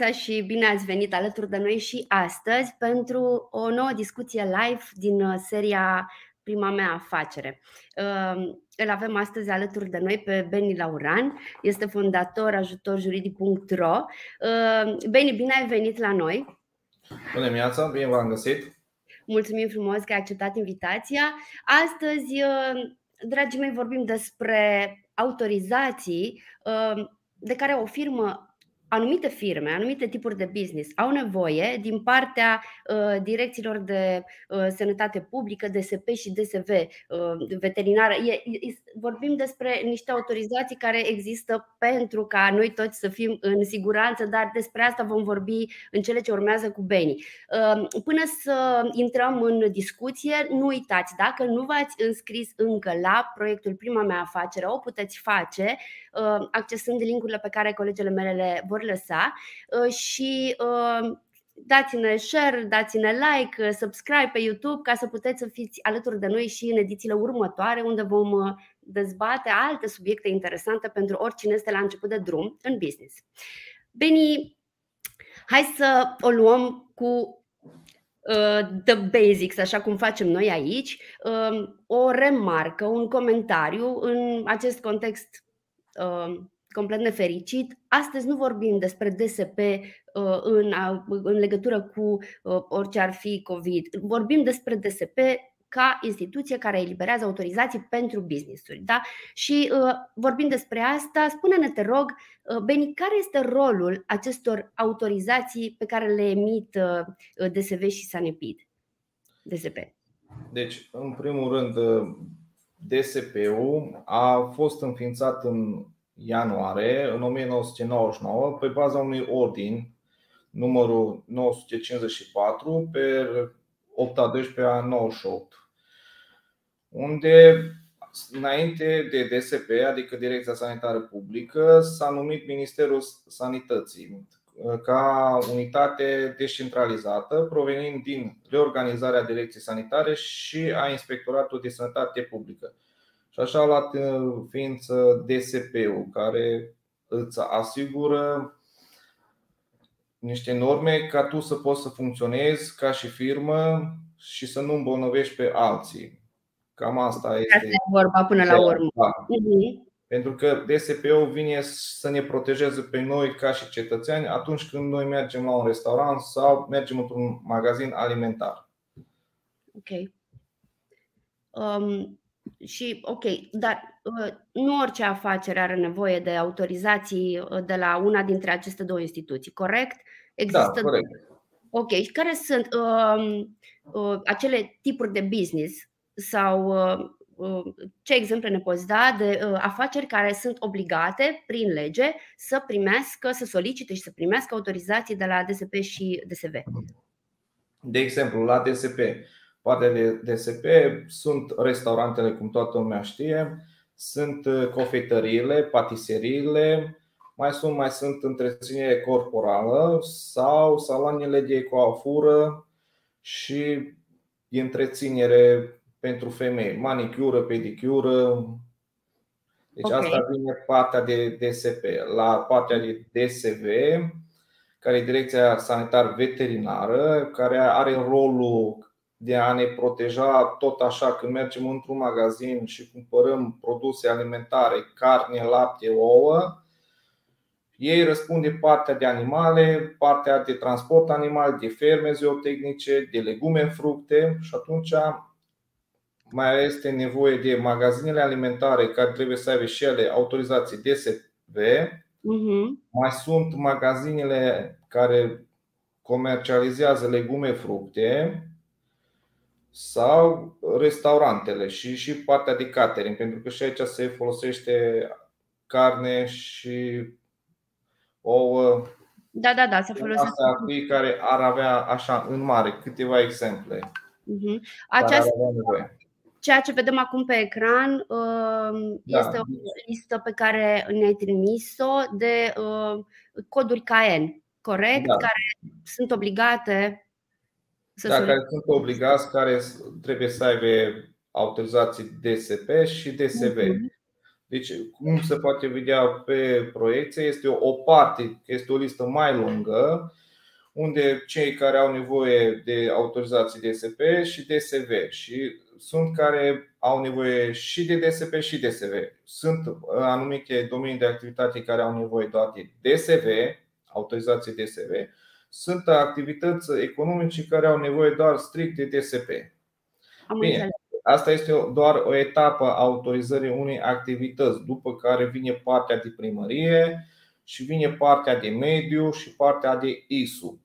Bună dimineața și bine ați venit alături de noi și astăzi pentru o nouă discuție live din uh, seria Prima mea afacere. Uh, îl avem astăzi alături de noi pe Beni Lauran, este fondator ajutorjuridic.ro. Uh, Beni, bine ai venit la noi! Bună dimineața, bine v-am găsit! Mulțumim frumos că ai acceptat invitația. Astăzi, dragii mei, vorbim despre autorizații de care o firmă anumite firme, anumite tipuri de business au nevoie din partea uh, direcțiilor de uh, sănătate publică, DSP și DSV uh, veterinară. E, e, vorbim despre niște autorizații care există pentru ca noi toți să fim în siguranță, dar despre asta vom vorbi în cele ce urmează cu Beni. Uh, până să intrăm în discuție, nu uitați, dacă nu v-ați înscris încă la proiectul Prima mea afacere, o puteți face uh, accesând linkurile pe care colegele mele le vor lăsa uh, și uh, dați-ne share, dați-ne like, uh, subscribe pe YouTube ca să puteți să fiți alături de noi și în edițiile următoare unde vom dezbate alte subiecte interesante pentru oricine este la început de drum în business. Beni, hai să o luăm cu the basics, așa cum facem noi aici, o remarcă, un comentariu în acest context complet nefericit. Astăzi nu vorbim despre DSP uh, în, în legătură cu uh, orice ar fi COVID. Vorbim despre DSP ca instituție care eliberează autorizații pentru business-uri. Da? Și uh, vorbim despre asta, spune-ne, te rog, uh, Beni, care este rolul acestor autorizații pe care le emit uh, DSV și Sanepid? DSP. Deci, în primul rând, DSP-ul a fost înființat în ianuarie în 1999 pe baza unui ordin numărul 954 pe 8 a 12 a 98 unde înainte de DSP, adică Direcția Sanitară Publică, s-a numit Ministerul Sanității ca unitate descentralizată provenind din reorganizarea Direcției Sanitare și a Inspectoratului de Sănătate Publică. Și așa a luat uh, ființă DSP-ul, care îți asigură niște norme ca tu să poți să funcționezi ca și firmă și să nu îmbolnăvești pe alții. Cam asta este. Asta e vorba până la urmă. Da. Uh-huh. Pentru că DSP-ul vine să ne protejeze pe noi ca și cetățeni atunci când noi mergem la un restaurant sau mergem într-un magazin alimentar. Ok. Um, și ok, dar uh, nu orice afacere are nevoie de autorizații uh, de la una dintre aceste două instituții, corect? Există da, corect. Ok, și care sunt uh, uh, acele tipuri de business sau uh, uh, ce exemple ne poți da de uh, afaceri care sunt obligate prin lege să primească, să solicite și să primească autorizații de la DSP și DSV? De exemplu, la DSP partea de DSP sunt restaurantele, cum toată lumea știe, sunt uh, cofetăriile, patiseriile, mai sunt, mai sunt întreținere corporală sau saloanele de coafură și întreținere pentru femei, manicură, pedicură. Deci okay. asta vine partea de DSP. La partea de DSV, care e Direcția Sanitar Veterinară, care are rolul de a ne proteja tot așa când mergem într-un magazin și cumpărăm produse alimentare, carne, lapte, ouă, ei răspund de partea de animale, partea de transport animal, de ferme zootehnice, de legume, fructe și atunci mai este nevoie de magazinele alimentare care trebuie să aibă și ele autorizații DSV. Uh-huh. Mai sunt magazinele care comercializează legume, fructe sau restaurantele și, și partea de catering, pentru că și aici se folosește carne și ouă. Da, da, da, se folosește. Asta care ar avea așa în mare câteva exemple. Uh-huh. Această, ceea ce vedem acum pe ecran uh, da. este o listă pe care ne-ai trimis-o de uh, coduri KN, corect? Da. Care sunt obligate da, care sunt obligați, care trebuie să aibă autorizații DSP și DSV. Uh-huh. Deci, cum se poate vedea pe proiecție, este o parte, este o listă mai lungă, unde cei care au nevoie de autorizații DSP și DSV și sunt care au nevoie și de DSP și DSV. Sunt anumite domenii de activitate care au nevoie doar de DSV, autorizații DSV, sunt activități economice care au nevoie doar strict de DSP. Bine, asta este doar o etapă a autorizării unei activități, după care vine partea de primărie și vine partea de mediu și partea de ISU.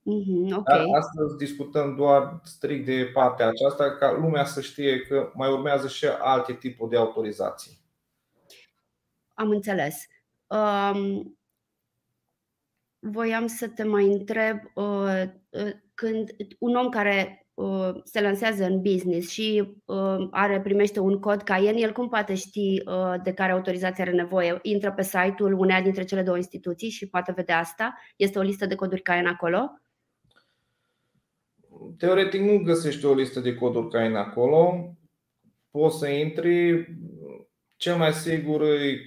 Mm-hmm, okay. Astăzi discutăm doar strict de partea aceasta, ca lumea să știe că mai urmează și alte tipuri de autorizații. Am înțeles. Um, voiam să te mai întreb uh, uh, când un om care uh, se lansează în business și uh, are primește un cod Cayenne, el cum poate ști uh, de care autorizație are nevoie? Intră pe site-ul uneia dintre cele două instituții și poate vedea asta? Este o listă de coduri Cayenne acolo? Teoretic nu găsești o listă de coduri Cayenne acolo. Poți să intri, cel mai sigur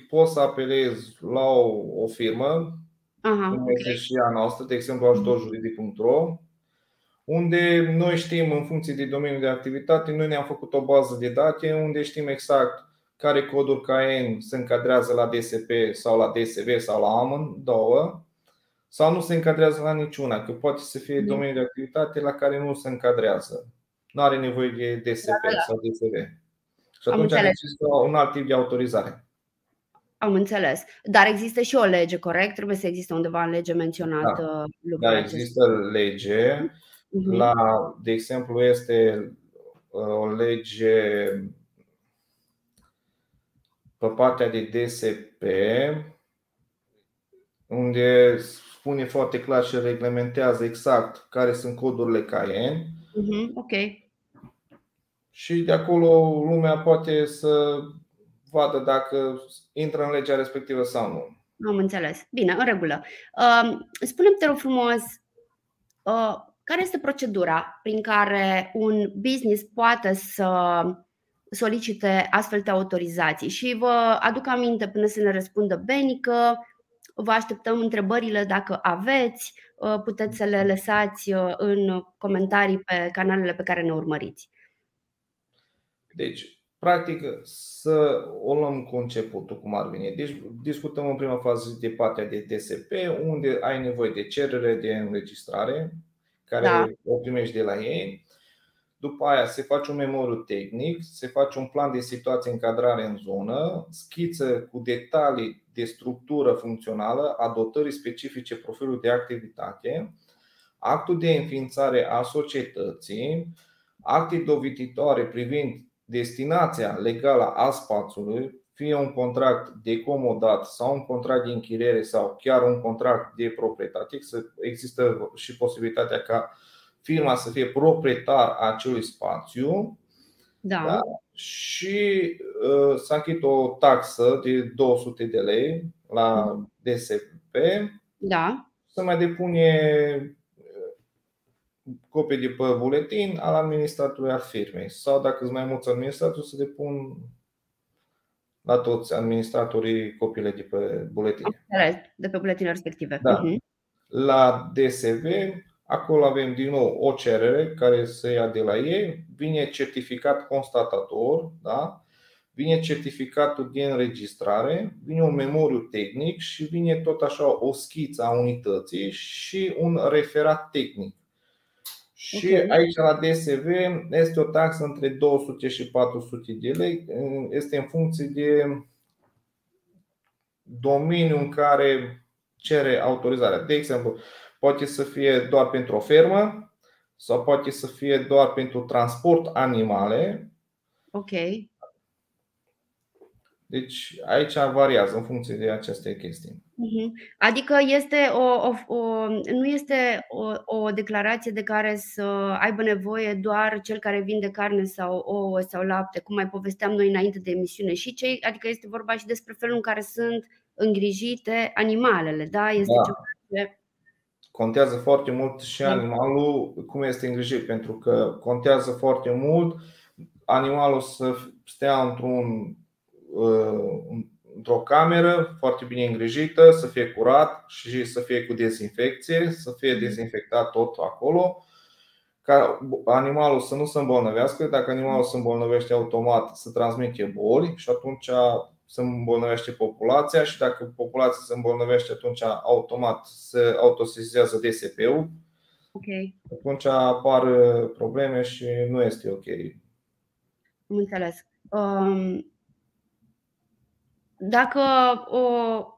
poți să apelezi la o, o firmă Aha, cum okay. este și a noastră, de exemplu ajutorjuridic.ro, unde noi știm în funcție de domeniul de activitate, noi ne-am făcut o bază de date unde știm exact care coduri KN se încadrează la DSP sau la DSV sau la AMN, două, sau nu se încadrează la niciuna, că poate să fie mm. domeniul de activitate la care nu se încadrează. Nu are nevoie de DSP da, da. sau DSV. Și atunci necesită un alt tip de autorizare. Am înțeles. Dar există și o lege, corect? Trebuie să existe undeva în lege menționată da. lucrul Da, există lege. Uh-huh. La, de exemplu, este uh, o lege pe partea de DSP, unde spune foarte clar și reglementează exact care sunt codurile Cayenne. Uh-huh. Ok. Și de acolo lumea poate să vadă dacă intră în legea respectivă sau nu. Am înțeles. Bine, în regulă. Um, spune-mi, te rog frumos, uh, care este procedura prin care un business poate să solicite astfel de autorizații? Și vă aduc aminte până să ne răspundă Benică, vă așteptăm întrebările dacă aveți, uh, puteți să le lăsați uh, în comentarii pe canalele pe care ne urmăriți. Deci, Practic, să o luăm cu începutul, cum ar veni. Deci, discutăm în prima fază de partea de DSP, unde ai nevoie de cerere de înregistrare, care da. o primești de la ei. După aia se face un memoriu tehnic, se face un plan de situație încadrare în zonă, schiță cu detalii de structură funcțională a dotării specifice profilului de activitate, actul de înființare a societății, acte doveditoare privind destinația legală a spațiului, fie un contract de comodat sau un contract de închiriere sau chiar un contract de proprietate, există și posibilitatea ca firma să fie proprietar a acelui spațiu da. Da? și uh, să achit o taxă de 200 de lei la DSP. Da. Să mai depune copii de pe buletin al administratorului al firmei sau dacă sunt mai mulți administratori să depun la toți administratorii copiile de pe buletin. De pe buletine respective. Da. Uh-huh. La DSV, acolo avem din nou o cerere care se ia de la ei, vine certificat constatator, da? vine certificatul de înregistrare, vine un memoriu tehnic și vine tot așa o schiță a unității și un referat tehnic. Și okay. aici la DSV este o taxă între 200 și 400 de lei. Este în funcție de domeniul în care cere autorizarea. De exemplu, poate să fie doar pentru o fermă sau poate să fie doar pentru transport animale. Ok. Deci aici variază în funcție de aceste chestii. Mhm. Adică este o, o, o, nu este o, o declarație de care să aibă nevoie doar cel care vinde carne sau ouă sau lapte, cum mai povesteam noi înainte de emisiune și cei, adică este vorba și despre felul în care sunt îngrijite animalele, da? Este da. ceva ce Contează foarte mult și da. animalul cum este îngrijit, pentru că contează foarte mult animalul să stea într-un într-o cameră foarte bine îngrijită, să fie curat și să fie cu dezinfecție, să fie dezinfectat tot acolo, ca animalul să nu se îmbolnăvească. Dacă animalul se îmbolnăvește automat, să transmite boli și atunci se îmbolnăvește populația și dacă populația se îmbolnăvește, atunci automat se autosesizează DSP-ul. Okay. Atunci apar probleme și nu este ok. Înțeles. Um, dacă o,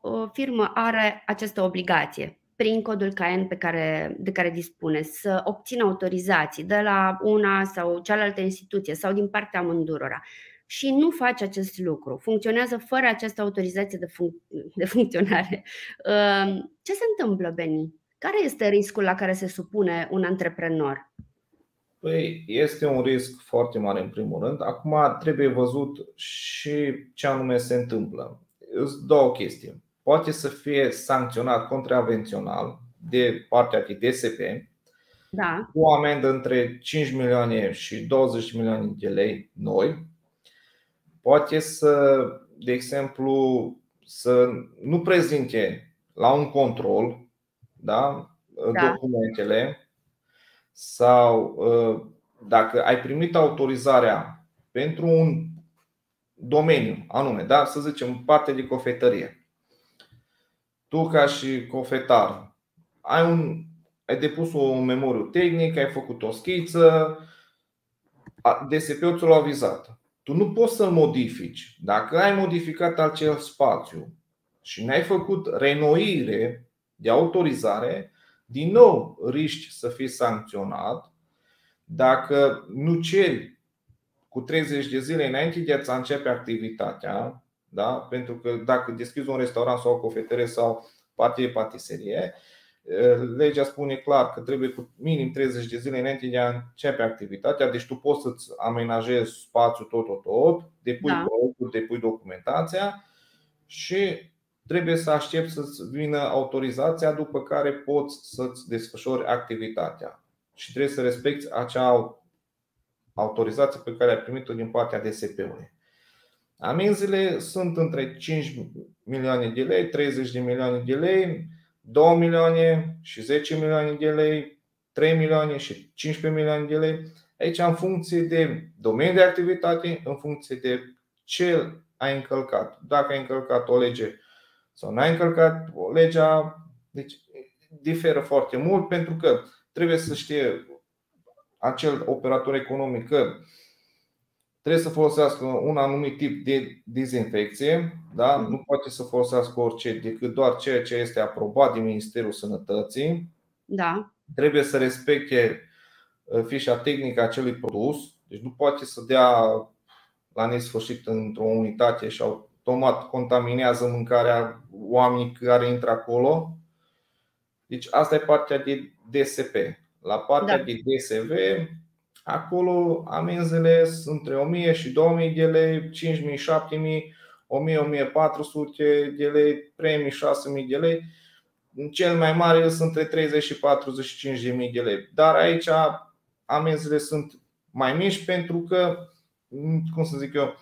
o firmă are această obligație prin codul CAEN pe care, de care dispune să obțină autorizații de la una sau cealaltă instituție sau din partea amândurora și nu face acest lucru, funcționează fără această autorizație de, func- de funcționare, um, ce se întâmplă, Beni? Care este riscul la care se supune un antreprenor? Păi este un risc foarte mare în primul rând. Acum trebuie văzut și ce anume se întâmplă. Sunt două chestii. Poate să fie sancționat contravențional de partea de DSP da. cu o amendă între 5 milioane și 20 milioane de lei noi. Poate să, de exemplu, să nu prezinte la un control da, da. documentele sau uh, dacă ai primit autorizarea pentru un domeniu anume, da? să zicem parte de cofetărie, tu ca și cofetar ai, un, ai depus un memoriu tehnic, ai făcut o schiță, DSP-ul ți-l-a avizat. Tu nu poți să-l modifici. Dacă ai modificat acel spațiu și n-ai făcut renoire de autorizare, din nou riști să fii sancționat dacă nu ceri cu 30 de zile înainte de a începe activitatea, da? pentru că dacă deschizi un restaurant sau o cofetărie sau partie patiserie, legea spune clar că trebuie cu minim 30 de zile înainte de a începe activitatea, deci tu poți să-ți amenajezi spațiul tot, tot, tot, depui da. proiectul, depui documentația și trebuie să aștepți să-ți vină autorizația după care poți să-ți desfășori activitatea și trebuie să respecti acea autorizație pe care ai primit-o din partea DSP-ului. Amenziile sunt între 5 milioane de lei, 30 de milioane de lei, 2 milioane și 10 milioane de lei, 3 milioane și 15 milioane de lei. Aici în funcție de domeniul de activitate, în funcție de ce ai încălcat. Dacă ai încălcat o lege sau n-ai încălcat legea, deci diferă foarte mult pentru că trebuie să știe acel operator economic că trebuie să folosească un anumit tip de dezinfecție, da? nu poate să folosească orice decât doar ceea ce este aprobat de Ministerul Sănătății. Da. Trebuie să respecte uh, fișa tehnică a acelui produs, deci nu poate să dea la nesfârșit într-o unitate și automat contaminează mâncarea oamenii care intră acolo. Deci asta e partea de DSP. La partea da. de DSV, acolo amenzile sunt între 1000 și 2000 de lei, 5000, 7000, 1000, 1400 de lei, premii 6000 de lei. Cel mai mare sunt între 30 și 45 de mii de lei. Dar aici amenzile sunt mai mici pentru că, cum să zic eu,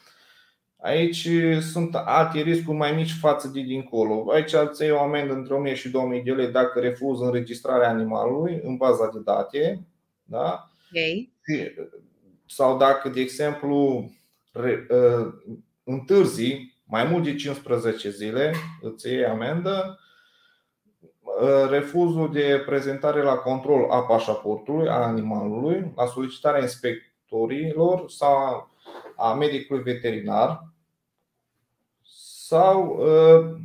Aici sunt alte riscuri mai mici față de dincolo. Aici îți iei o amendă între 1000 și 2000 de lei dacă refuză înregistrarea animalului în baza de date. Da? Okay. Sau dacă, de exemplu, ă, întârzi mai mult de 15 zile, îți iei amendă. Ă, refuzul de prezentare la control a pașaportului a animalului, la solicitarea inspectorilor sau a medicului veterinar sau uh,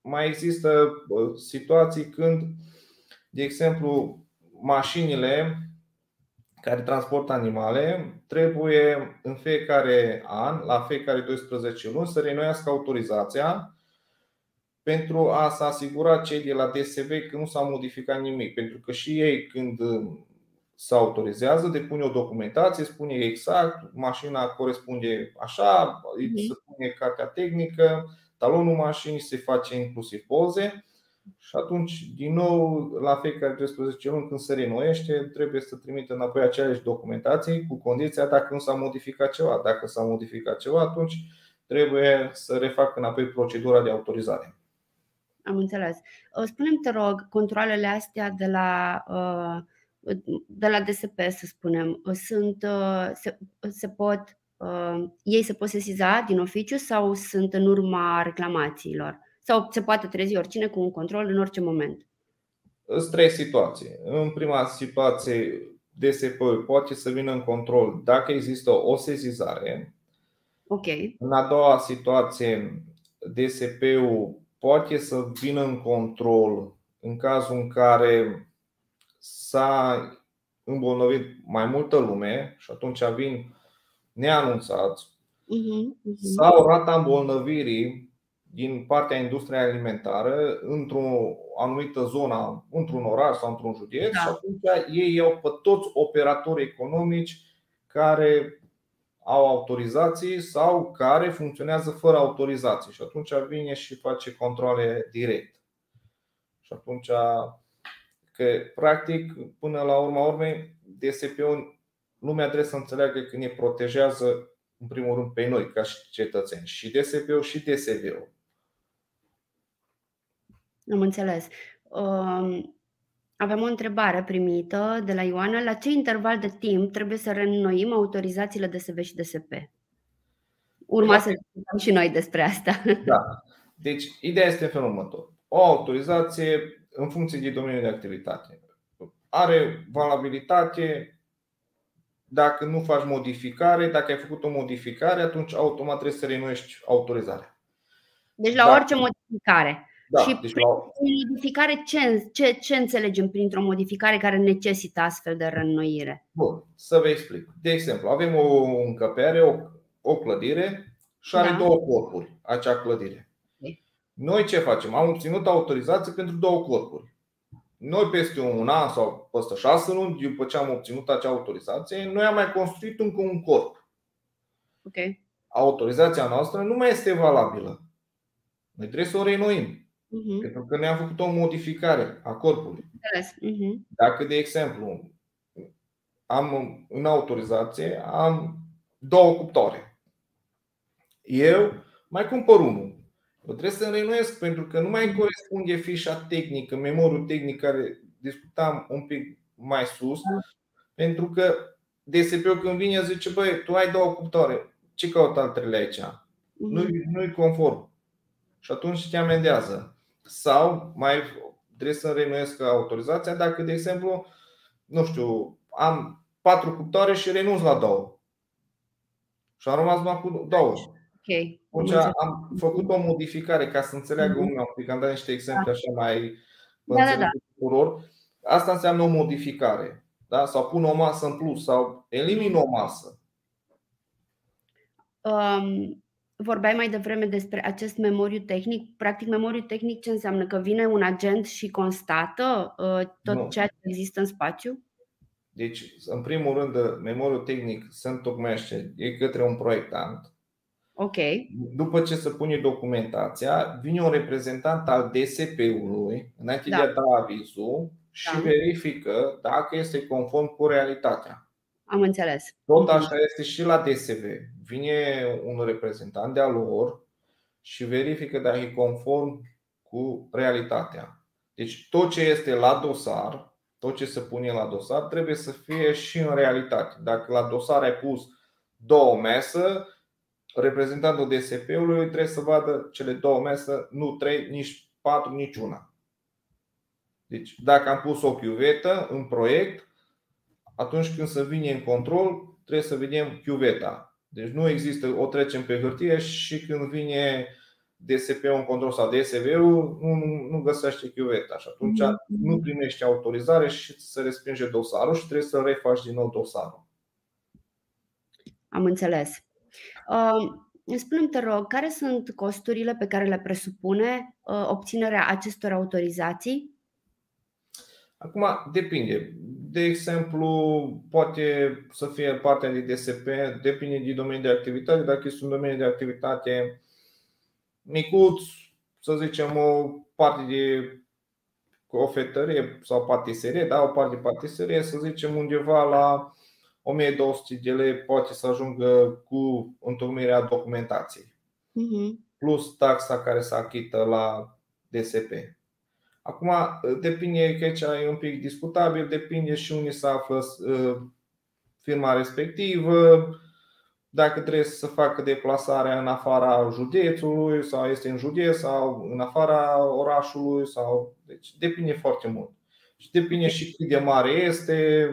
mai există uh, situații când, de exemplu, mașinile care transportă animale trebuie în fiecare an, la fiecare 12 luni, să renoiască autorizația pentru a se asigura cei de la DSV că nu s-a modificat nimic. Pentru că și ei, când se autorizează, depune o documentație, spune exact, mașina corespunde așa, mhm. se pune cartea tehnică, talonul mașinii, se face inclusiv poze și atunci, din nou, la fiecare 13 luni, când se renoiește, trebuie să trimite înapoi aceleași documentații cu condiția dacă nu s-a modificat ceva. Dacă s-a modificat ceva, atunci trebuie să refacă înapoi procedura de autorizare. Am înțeles. Spune-mi, te rog, controlele astea de la, de la DSP, să spunem, sunt, se, se pot, ei se pot sesiza din oficiu sau sunt în urma reclamațiilor? Sau se poate trezi oricine cu un control în orice moment? Sunt trei situații. În prima situație, DSP poate să vină în control dacă există o sesizare. Ok. În a doua situație, DSP-ul poate să vină în control în cazul în care s-a îmbolnăvit mai multă lume și atunci vin neanunțați uh-huh, uh-huh. sau rata îmbolnăvirii din partea industriei alimentare într-o anumită zonă, într-un oraș sau într-un județ da. și atunci ei iau pe toți operatorii economici care au autorizații sau care funcționează fără autorizații și atunci vine și face controle direct. Și atunci că practic până la urma urmei DSP-ul lumea trebuie să înțeleagă că ne protejează în primul rând pe noi ca și cetățeni și DSP-ul și DSV-ul. Am înțeles. Um, avem o întrebare primită de la Ioana. La ce interval de timp trebuie să reînnoim autorizațiile DSV și DSP? Urma să discutăm și noi despre asta. Da. Deci, ideea este în felul următor. O autorizație, în funcție de domeniul de activitate, are valabilitate dacă nu faci modificare. Dacă ai făcut o modificare, atunci automat trebuie să renuiești autorizarea. Deci, la dacă... orice modificare. Da, și deci la... modificare, ce, ce, ce înțelegem printr-o modificare care necesită astfel de reînnoire? Bun, să vă explic. De exemplu, avem o încăpere, o, o clădire și are da. două corpuri, acea clădire. Okay. Noi ce facem? Am obținut autorizație pentru două corpuri. Noi peste un an sau peste șase luni, după ce am obținut acea autorizație, noi am mai construit încă un corp. Okay. Autorizația noastră nu mai este valabilă. Noi trebuie să o reînnoim. Uh-huh. Pentru că ne-am făcut o modificare a corpului. Uh-huh. Dacă, de exemplu, am în autorizație, am două cuptoare. Eu mai cumpăr unul. Eu trebuie să renuiesc pentru că nu mai corespunde fișa tehnică, memorul tehnic care discutam un pic mai sus, uh-huh. pentru că DSP-ul când vine zice, băi, tu ai două cuptoare, ce caută al treilea aici? Uh-huh. Nu-i, nu-i conform. Și atunci te amendează. Sau mai trebuie să renuiesc autorizația dacă, de exemplu, nu știu, am patru cuptoare și renunț la două. Și am rămas numai cu două. Okay. Atunci am făcut o modificare ca să înțeleagă mhm. un pic, am dat niște exemple așa mai da, da, da. tuturor. Asta înseamnă o modificare. Da? Sau pun o masă în plus sau elimin o masă. Um, vorbeai mai devreme despre acest memoriu tehnic. Practic, memoriu tehnic ce înseamnă? Că vine un agent și constată uh, tot nu. ceea ce există în spațiu? Deci, în primul rând, memoriu tehnic se întocmește de către un proiectant. Ok. După ce se pune documentația, vine un reprezentant al DSP-ului înainte da. de a da avizul și da. verifică dacă este conform cu realitatea. Am înțeles. Tot așa este și la DSV vine un reprezentant de-a lor și verifică dacă e conform cu realitatea. Deci tot ce este la dosar, tot ce se pune la dosar, trebuie să fie și în realitate. Dacă la dosar ai pus două mese, reprezentantul DSP-ului trebuie să vadă cele două mese, nu trei, nici patru, nici una. Deci, dacă am pus o chiuvetă în proiect, atunci când se vine în control, trebuie să vedem chiuveta. Deci nu există, o trecem pe hârtie și când vine DSP-ul în control sau DSV-ul, nu, nu găsește chiuveta și atunci mm-hmm. nu primești autorizare și se respinge dosarul și trebuie să refaci din nou dosarul. Am înțeles. Uh, spune te rog, care sunt costurile pe care le presupune uh, obținerea acestor autorizații? Acum depinde de exemplu, poate să fie partea de DSP, depinde de domeniul de activitate. Dacă este un domeniu de activitate micuț, să zicem o parte de cofetărie sau patiserie, da, o parte de patiserie, să zicem undeva la 1200 de lei poate să ajungă cu întocmirea documentației. plus taxa care se achită la DSP. Acum, depinde că aici e un pic discutabil, depinde și unde se află uh, firma respectivă, dacă trebuie să facă deplasarea în afara județului sau este în județ sau în afara orașului sau deci depinde foarte mult. Și depinde și cât de mare este.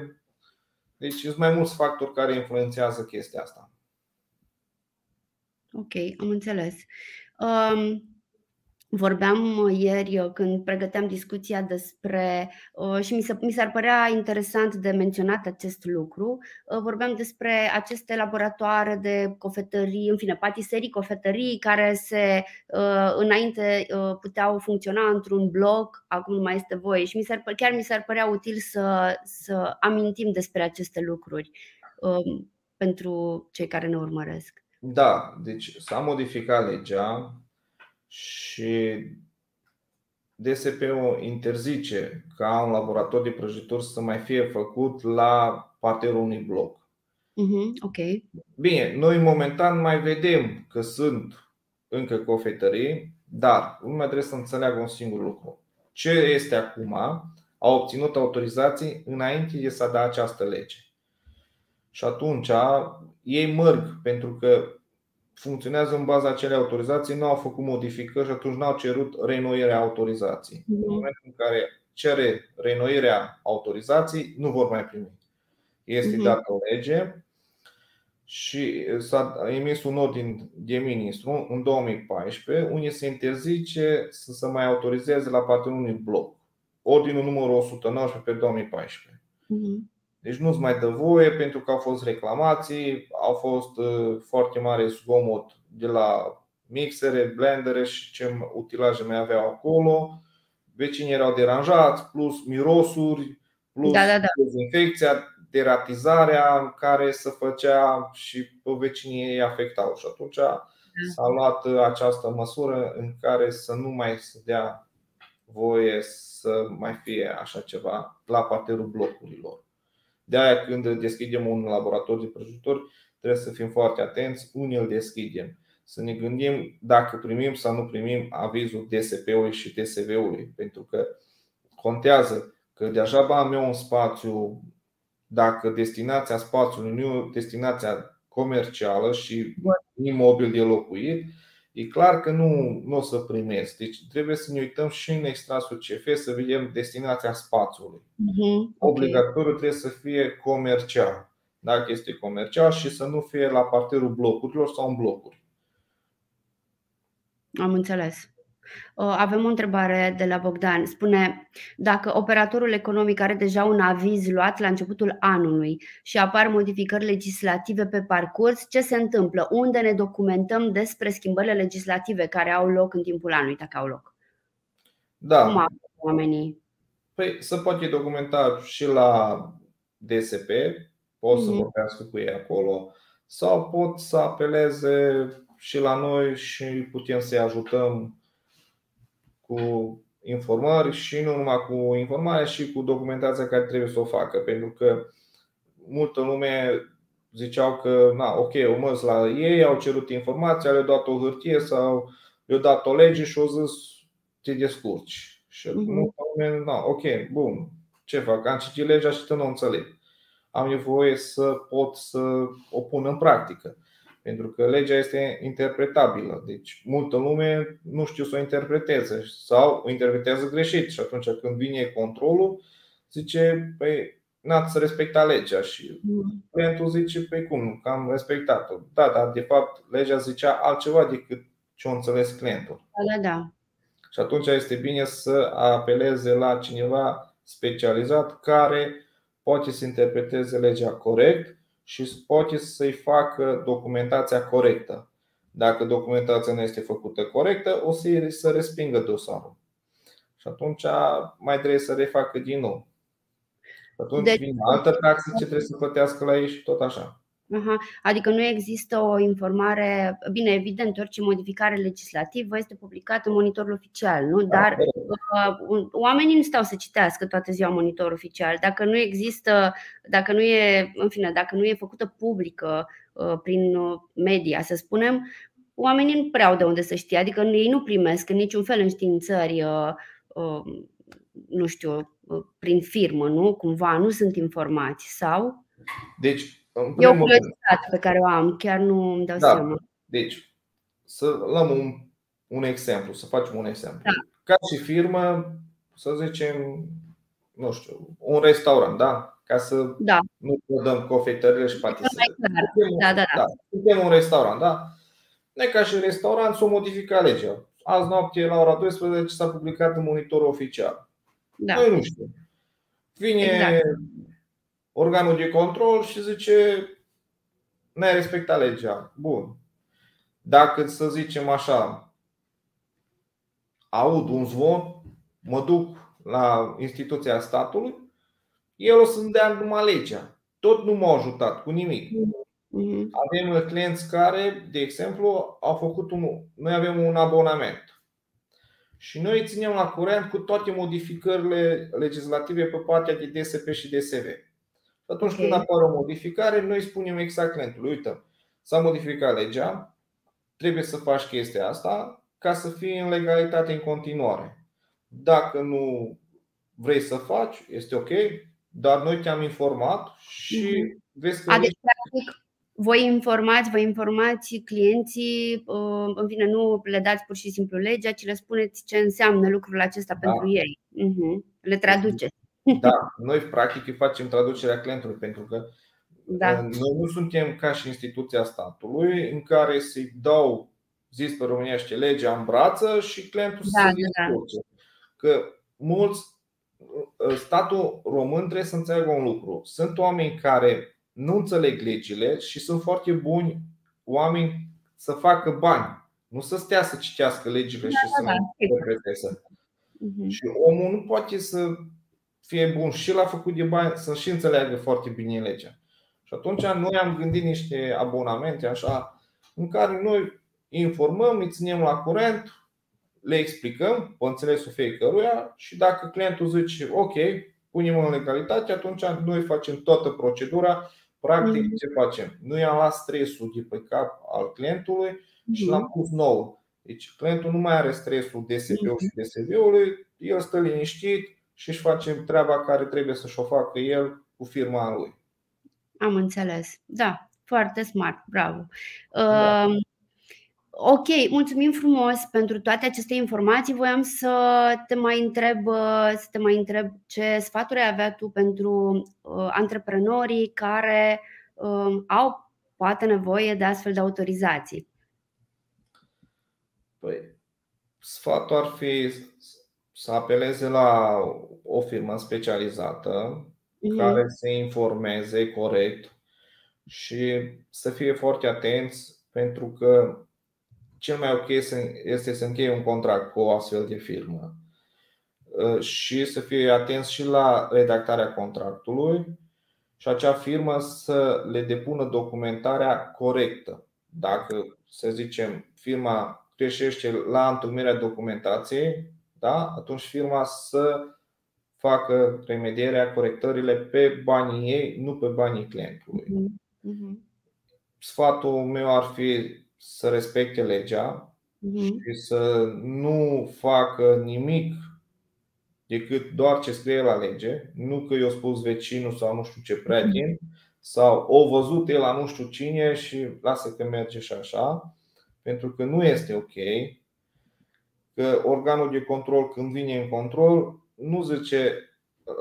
Deci sunt mai mulți factori care influențează chestia asta. Ok, am înțeles. Um, Vorbeam uh, ieri uh, când pregăteam discuția despre uh, și mi, se, mi s-ar părea interesant de menționat acest lucru. Vorbeam despre aceste laboratoare de cofetării, în fine, patiserii, cofetării care se înainte puteau funcționa într-un bloc, acum nu mai este voie și mi s-ar, chiar mi s-ar părea util să, să amintim despre aceste lucruri um, pentru cei care ne urmăresc. Da, deci s-a modificat legea și DSP-ul interzice ca un laborator de prăjituri să mai fie făcut la parterul unui bloc. Uh-huh, ok. Bine, noi momentan mai vedem că sunt încă cofetării, dar lumea trebuie să înțeleagă un singur lucru. Ce este acum, au obținut autorizații înainte de să da această lege. Și atunci ei mărg pentru că funcționează în baza acelei autorizații, nu au făcut modificări și atunci nu au cerut reînnoirea autorizației. În mhm. momentul în care cere reînnoirea autorizației, nu vor mai primi. Este mhm. dată o lege și s-a emis un ordin de ministru în 2014 unde se interzice să se mai autorizeze la partea unui bloc. Ordinul numărul 119 pe 2014. Uh-huh. Deci nu-ți mai dă voie pentru că au fost reclamații, au fost uh, foarte mare zgomot de la mixere, blendere și ce utilaje mai aveau acolo. Vecinii erau deranjați, plus mirosuri, plus da, da, da. dezinfecția, deratizarea care se făcea și pe vecinii ei afectau. Și atunci da. s-a luat această măsură în care să nu mai se dea voie să mai fie așa ceva la parterul blocurilor. De aia când deschidem un laborator de prăjitori, trebuie să fim foarte atenți unde îl deschidem. Să ne gândim dacă primim sau nu primim avizul DSP-ului și TSV-ului, pentru că contează că deja am eu un spațiu, dacă destinația spațiului nu e destinația comercială și imobil de locuit, e clar că nu, nu o să primesc. Deci trebuie să ne uităm și în extrasul CF să vedem destinația spațiului. Uh-huh. Obligatoriu trebuie să fie comercial. Dacă este comercial și să nu fie la parterul blocurilor sau în blocuri. Am înțeles. Avem o întrebare de la Bogdan. Spune, dacă operatorul economic are deja un aviz luat la începutul anului și apar modificări legislative pe parcurs, ce se întâmplă? Unde ne documentăm despre schimbările legislative care au loc în timpul anului, dacă au loc? Da. Cum au oamenii? Păi se poate documenta și la DSP, pot să mm-hmm. vorbească cu ei acolo, sau pot să apeleze și la noi și putem să-i ajutăm cu informări și nu numai cu informare și cu documentația care trebuie să o facă. Pentru că multă lume ziceau că, na, ok, o măs la ei, au cerut informația, le-au dat o hârtie sau le-au dat o lege și au zis te descurci. Și uh-huh. multă lume, na, ok, bun, ce fac? Am citit legea și nu o înțeleg. Am nevoie să pot să o pun în practică. Pentru că legea este interpretabilă. Deci multă lume nu știu să o interpreteze sau o interpretează greșit. Și atunci când vine controlul, zice, păi n-ați respectat legea și mm. clientul zice, păi cum, că am respectat-o. Da, dar de fapt legea zicea altceva decât ce o înțeles clientul. Da, da. Și atunci este bine să apeleze la cineva specializat care poate să interpreteze legea corect și poate să-i facă documentația corectă. Dacă documentația nu este făcută corectă, o să, să respingă dosarul. Și atunci mai trebuie să refacă din nou. Atunci deci, vine altă taxă ce trebuie să plătească la ei și tot așa. Aha. Adică nu există o informare, bine, evident, orice modificare legislativă este publicată în monitorul oficial, nu? Da, dar uh, oamenii nu stau să citească toată ziua monitorul oficial. Dacă nu există, dacă nu e, în fine, dacă nu e făcută publică uh, prin uh, media, să spunem, oamenii nu prea au de unde să știe, adică ei nu primesc în niciun fel în științări, uh, uh, nu știu, uh, prin firmă, nu? Cumva nu sunt informați sau? Deci, e o curiozitate pe care o am, chiar nu îmi dau da. seama. Deci, să luăm un, un exemplu, să facem un exemplu. Da. Ca și firmă, să zicem, nu știu, un restaurant, da? Ca să da. nu dăm cofetările și patiserii. Da, da, da. da. Suntem un restaurant, da? Ne ca și restaurant s-o modifica legea. Azi noapte la ora 12 s-a publicat în monitorul oficial. Da. Noi nu știm. Vine exact. Organul de control și zice ne-ai respectat legea. Bun. Dacă să zicem așa, aud un zvon, mă duc la instituția statului, el o să-mi dea numai legea. Tot nu m-a ajutat cu nimic. Mm-hmm. Avem clienți care, de exemplu, au făcut un. Noi avem un abonament. Și noi ținem la curent cu toate modificările legislative pe partea de DSP și DSV. Atunci okay. când apare o modificare, noi spunem exact clientului, uite, s-a modificat legea, trebuie să faci chestia asta ca să fie în legalitate în continuare. Dacă nu vrei să faci, este ok, dar noi te-am informat și mm-hmm. vezi că. Adică, practic, voi informați, vă informați clienții, uh, în fine, nu le dați pur și simplu legea, ci le spuneți ce înseamnă lucrul acesta da. pentru ei. Uh-huh. Le traduceți. Da, noi practic îi facem traducerea clientului pentru că da. Uh, noi nu suntem ca și instituția statului în care să-i dau, zis pe românește, legea în brață și clientul da, să da, da. Că mulți, uh, statul român trebuie să înțeleagă un lucru. Sunt oameni care nu înțeleg legile și sunt foarte buni oameni să facă bani. Nu să stea să citească legile da, și da, să da, interpreteze. Uh-huh. Și omul nu poate să fie bun și la făcut de bani, să și înțeleagă foarte bine legea. Și atunci noi am gândit niște abonamente așa în care noi informăm, îi ținem la curent, le explicăm pe înțelesul fiecăruia și dacă clientul zice ok, punem în legalitate, atunci noi facem toată procedura Practic, mm-hmm. ce facem? Nu i-am luat stresul de pe cap al clientului și l-am mhm. pus nou. Deci clientul nu mai are stresul DSP-ului și mhm. DSV-ului, el stă liniștit și își face treaba care trebuie să-și o facă el cu firma lui. Am înțeles. Da, foarte smart, bravo. Da. Uh, Ok, mulțumim frumos pentru toate aceste informații. Voiam să te mai întreb, să te mai întreb ce sfaturi ai avea tu pentru uh, antreprenorii care uh, au poate nevoie de astfel de autorizații. Păi, sfatul ar fi să apeleze la o firmă specializată mm-hmm. care să informeze corect și să fie foarte atenți pentru că cel mai ok este să încheie un contract cu o astfel de firmă uh, și să fie atent și la redactarea contractului și acea firmă să le depună documentarea corectă. Dacă, să zicem, firma greșește la întâlnirea documentației, da? atunci firma să facă remedierea, corectările pe banii ei, nu pe banii clientului. Uh-huh. Sfatul meu ar fi să respecte legea uh-huh. și să nu facă nimic decât doar ce scrie la lege, nu că i-a spus vecinul sau nu știu ce prieten, sau o văzut el la nu știu cine și lasă că merge și așa, pentru că nu este ok. Că organul de control, când vine în control, nu zice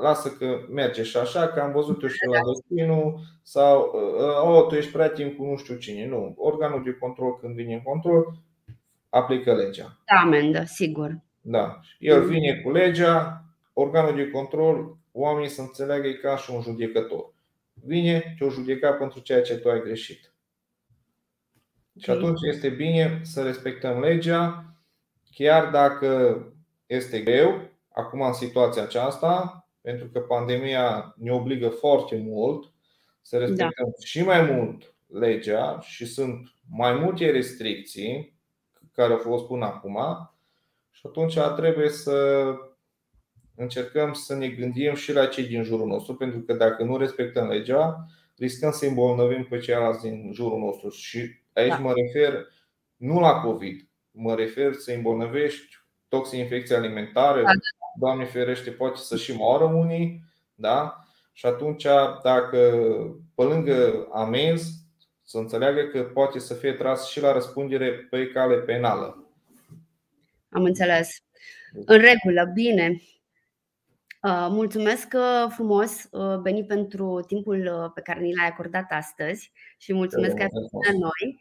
lasă că merge și așa, că am văzut eu și la destinul sau uh, oh, tu ești prieten cu nu știu cine. Nu, organul de control când vine în control aplică legea. Da, amendă, sigur. Da. El vine cu legea, organul de control, oamenii să înțeleagă e ca și un judecător. Vine, te-o judeca pentru ceea ce tu ai greșit. Și atunci este bine să respectăm legea, chiar dacă este greu, acum în situația aceasta, pentru că pandemia ne obligă foarte mult să respectăm da. și mai mult legea și sunt mai multe restricții care au fost până acum și atunci trebuie să încercăm să ne gândim și la cei din jurul nostru, pentru că dacă nu respectăm legea, riscăm să îmbolnăvim pe ceilalți din jurul nostru. Și aici da. mă refer nu la COVID. Mă refer să îmbolnăvești toxinfecție alimentară, da. Doamne ferește, poate să și moară unii, da? Și atunci, dacă pe lângă amenzi, să înțeleagă că poate să fie tras și la răspundere pe cale penală. Am înțeles. În regulă, bine. Uh, mulțumesc uh, frumos, uh, Beni, pentru timpul pe care ni l-ai acordat astăzi și mulțumesc că ai fost la noi.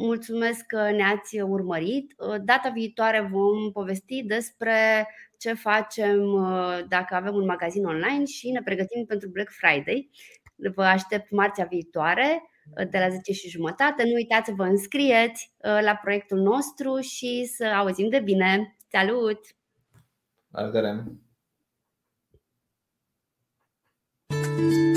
Mulțumesc că ne-ați urmărit. Uh, data viitoare vom povesti despre ce facem uh, dacă avem un magazin online și ne pregătim pentru Black Friday. Vă aștept marțea viitoare uh, de la 10 și jumătate. Nu uitați să vă înscrieți la proiectul nostru și să auzim de bine. Salut! La revedere! thank you